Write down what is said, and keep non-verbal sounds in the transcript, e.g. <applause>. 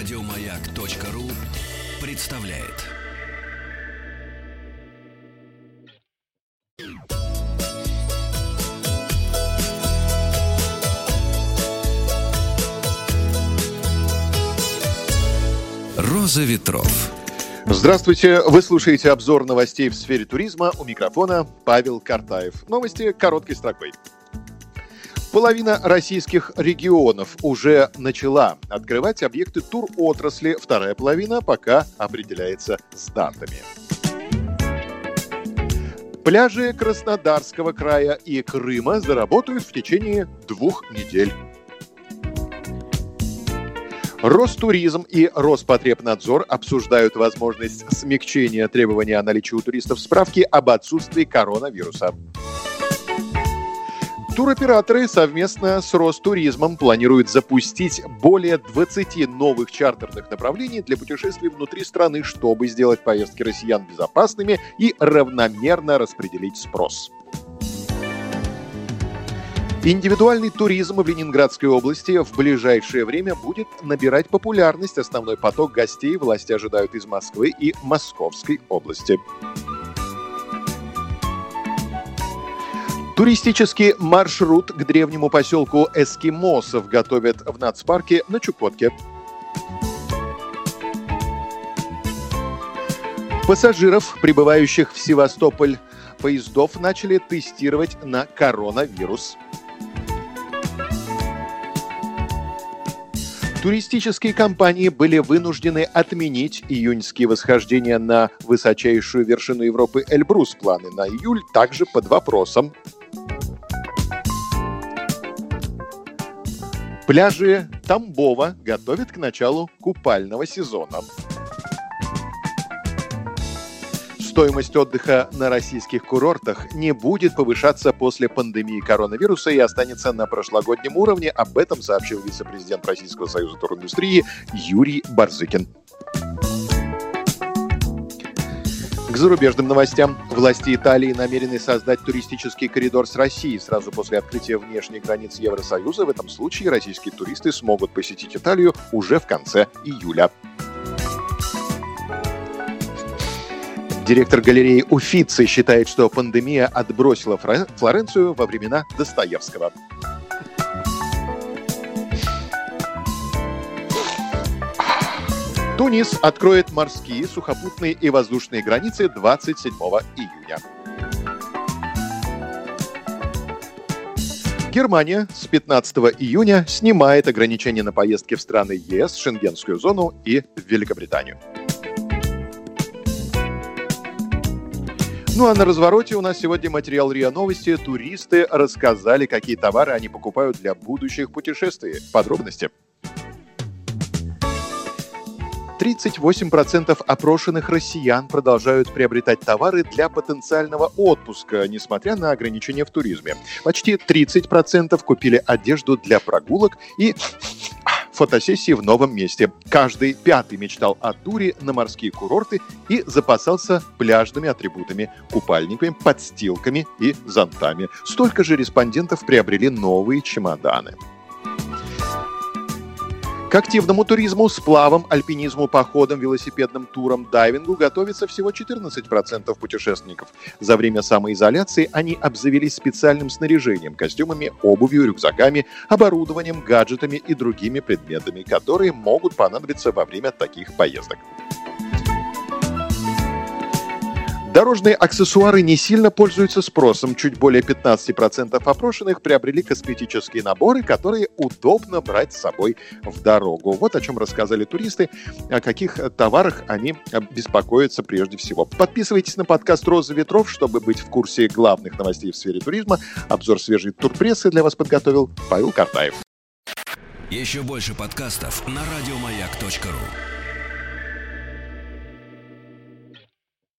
Радиомаяк.ру представляет. Роза ветров. Здравствуйте, вы слушаете обзор новостей в сфере туризма. У микрофона Павел Картаев. Новости короткой строкой. Половина российских регионов уже начала открывать объекты тур-отрасли. Вторая половина пока определяется с датами. Пляжи Краснодарского края и Крыма заработают в течение двух недель. Ростуризм и Роспотребнадзор обсуждают возможность смягчения требования о наличии у туристов справки об отсутствии коронавируса. Туроператоры совместно с Ростуризмом планируют запустить более 20 новых чартерных направлений для путешествий внутри страны, чтобы сделать поездки россиян безопасными и равномерно распределить спрос. Индивидуальный туризм в Ленинградской области в ближайшее время будет набирать популярность. Основной поток гостей власти ожидают из Москвы и Московской области. Туристический маршрут к древнему поселку эскимосов готовят в нацпарке на Чукотке. Пассажиров, прибывающих в Севастополь, поездов начали тестировать на коронавирус. Туристические компании были вынуждены отменить июньские восхождения на высочайшую вершину Европы Эльбрус. Планы на июль также под вопросом. Пляжи Тамбова готовят к началу купального сезона. Стоимость отдыха на российских курортах не будет повышаться после пандемии коронавируса и останется на прошлогоднем уровне. Об этом сообщил вице-президент Российского союза туриндустрии Юрий Барзыкин. Зарубежным новостям. Власти Италии намерены создать туристический коридор с Россией. Сразу после открытия внешних границ Евросоюза в этом случае российские туристы смогут посетить Италию уже в конце июля. Директор галереи Уфицы считает, что пандемия отбросила Флоренцию во времена Достоевского. Тунис откроет морские, сухопутные и воздушные границы 27 июня. Германия с 15 июня снимает ограничения на поездки в страны ЕС, Шенгенскую зону и Великобританию. Ну а на развороте у нас сегодня материал РИА Новости. Туристы рассказали, какие товары они покупают для будущих путешествий. Подробности. 38% опрошенных россиян продолжают приобретать товары для потенциального отпуска, несмотря на ограничения в туризме. Почти 30% купили одежду для прогулок и <sniffs> фотосессии в новом месте. Каждый пятый мечтал о туре на морские курорты и запасался пляжными атрибутами, купальниками, подстилками и зонтами. Столько же респондентов приобрели новые чемоданы. К активному туризму, сплавам, альпинизму, походам, велосипедным турам, дайвингу готовится всего 14% путешественников. За время самоизоляции они обзавелись специальным снаряжением, костюмами, обувью, рюкзаками, оборудованием, гаджетами и другими предметами, которые могут понадобиться во время таких поездок. Дорожные аксессуары не сильно пользуются спросом. Чуть более 15% опрошенных приобрели косметические наборы, которые удобно брать с собой в дорогу. Вот о чем рассказали туристы, о каких товарах они беспокоятся прежде всего. Подписывайтесь на подкаст «Роза ветров», чтобы быть в курсе главных новостей в сфере туризма. Обзор свежей турпрессы для вас подготовил Павел Картаев. Еще больше подкастов на радиомаяк.ру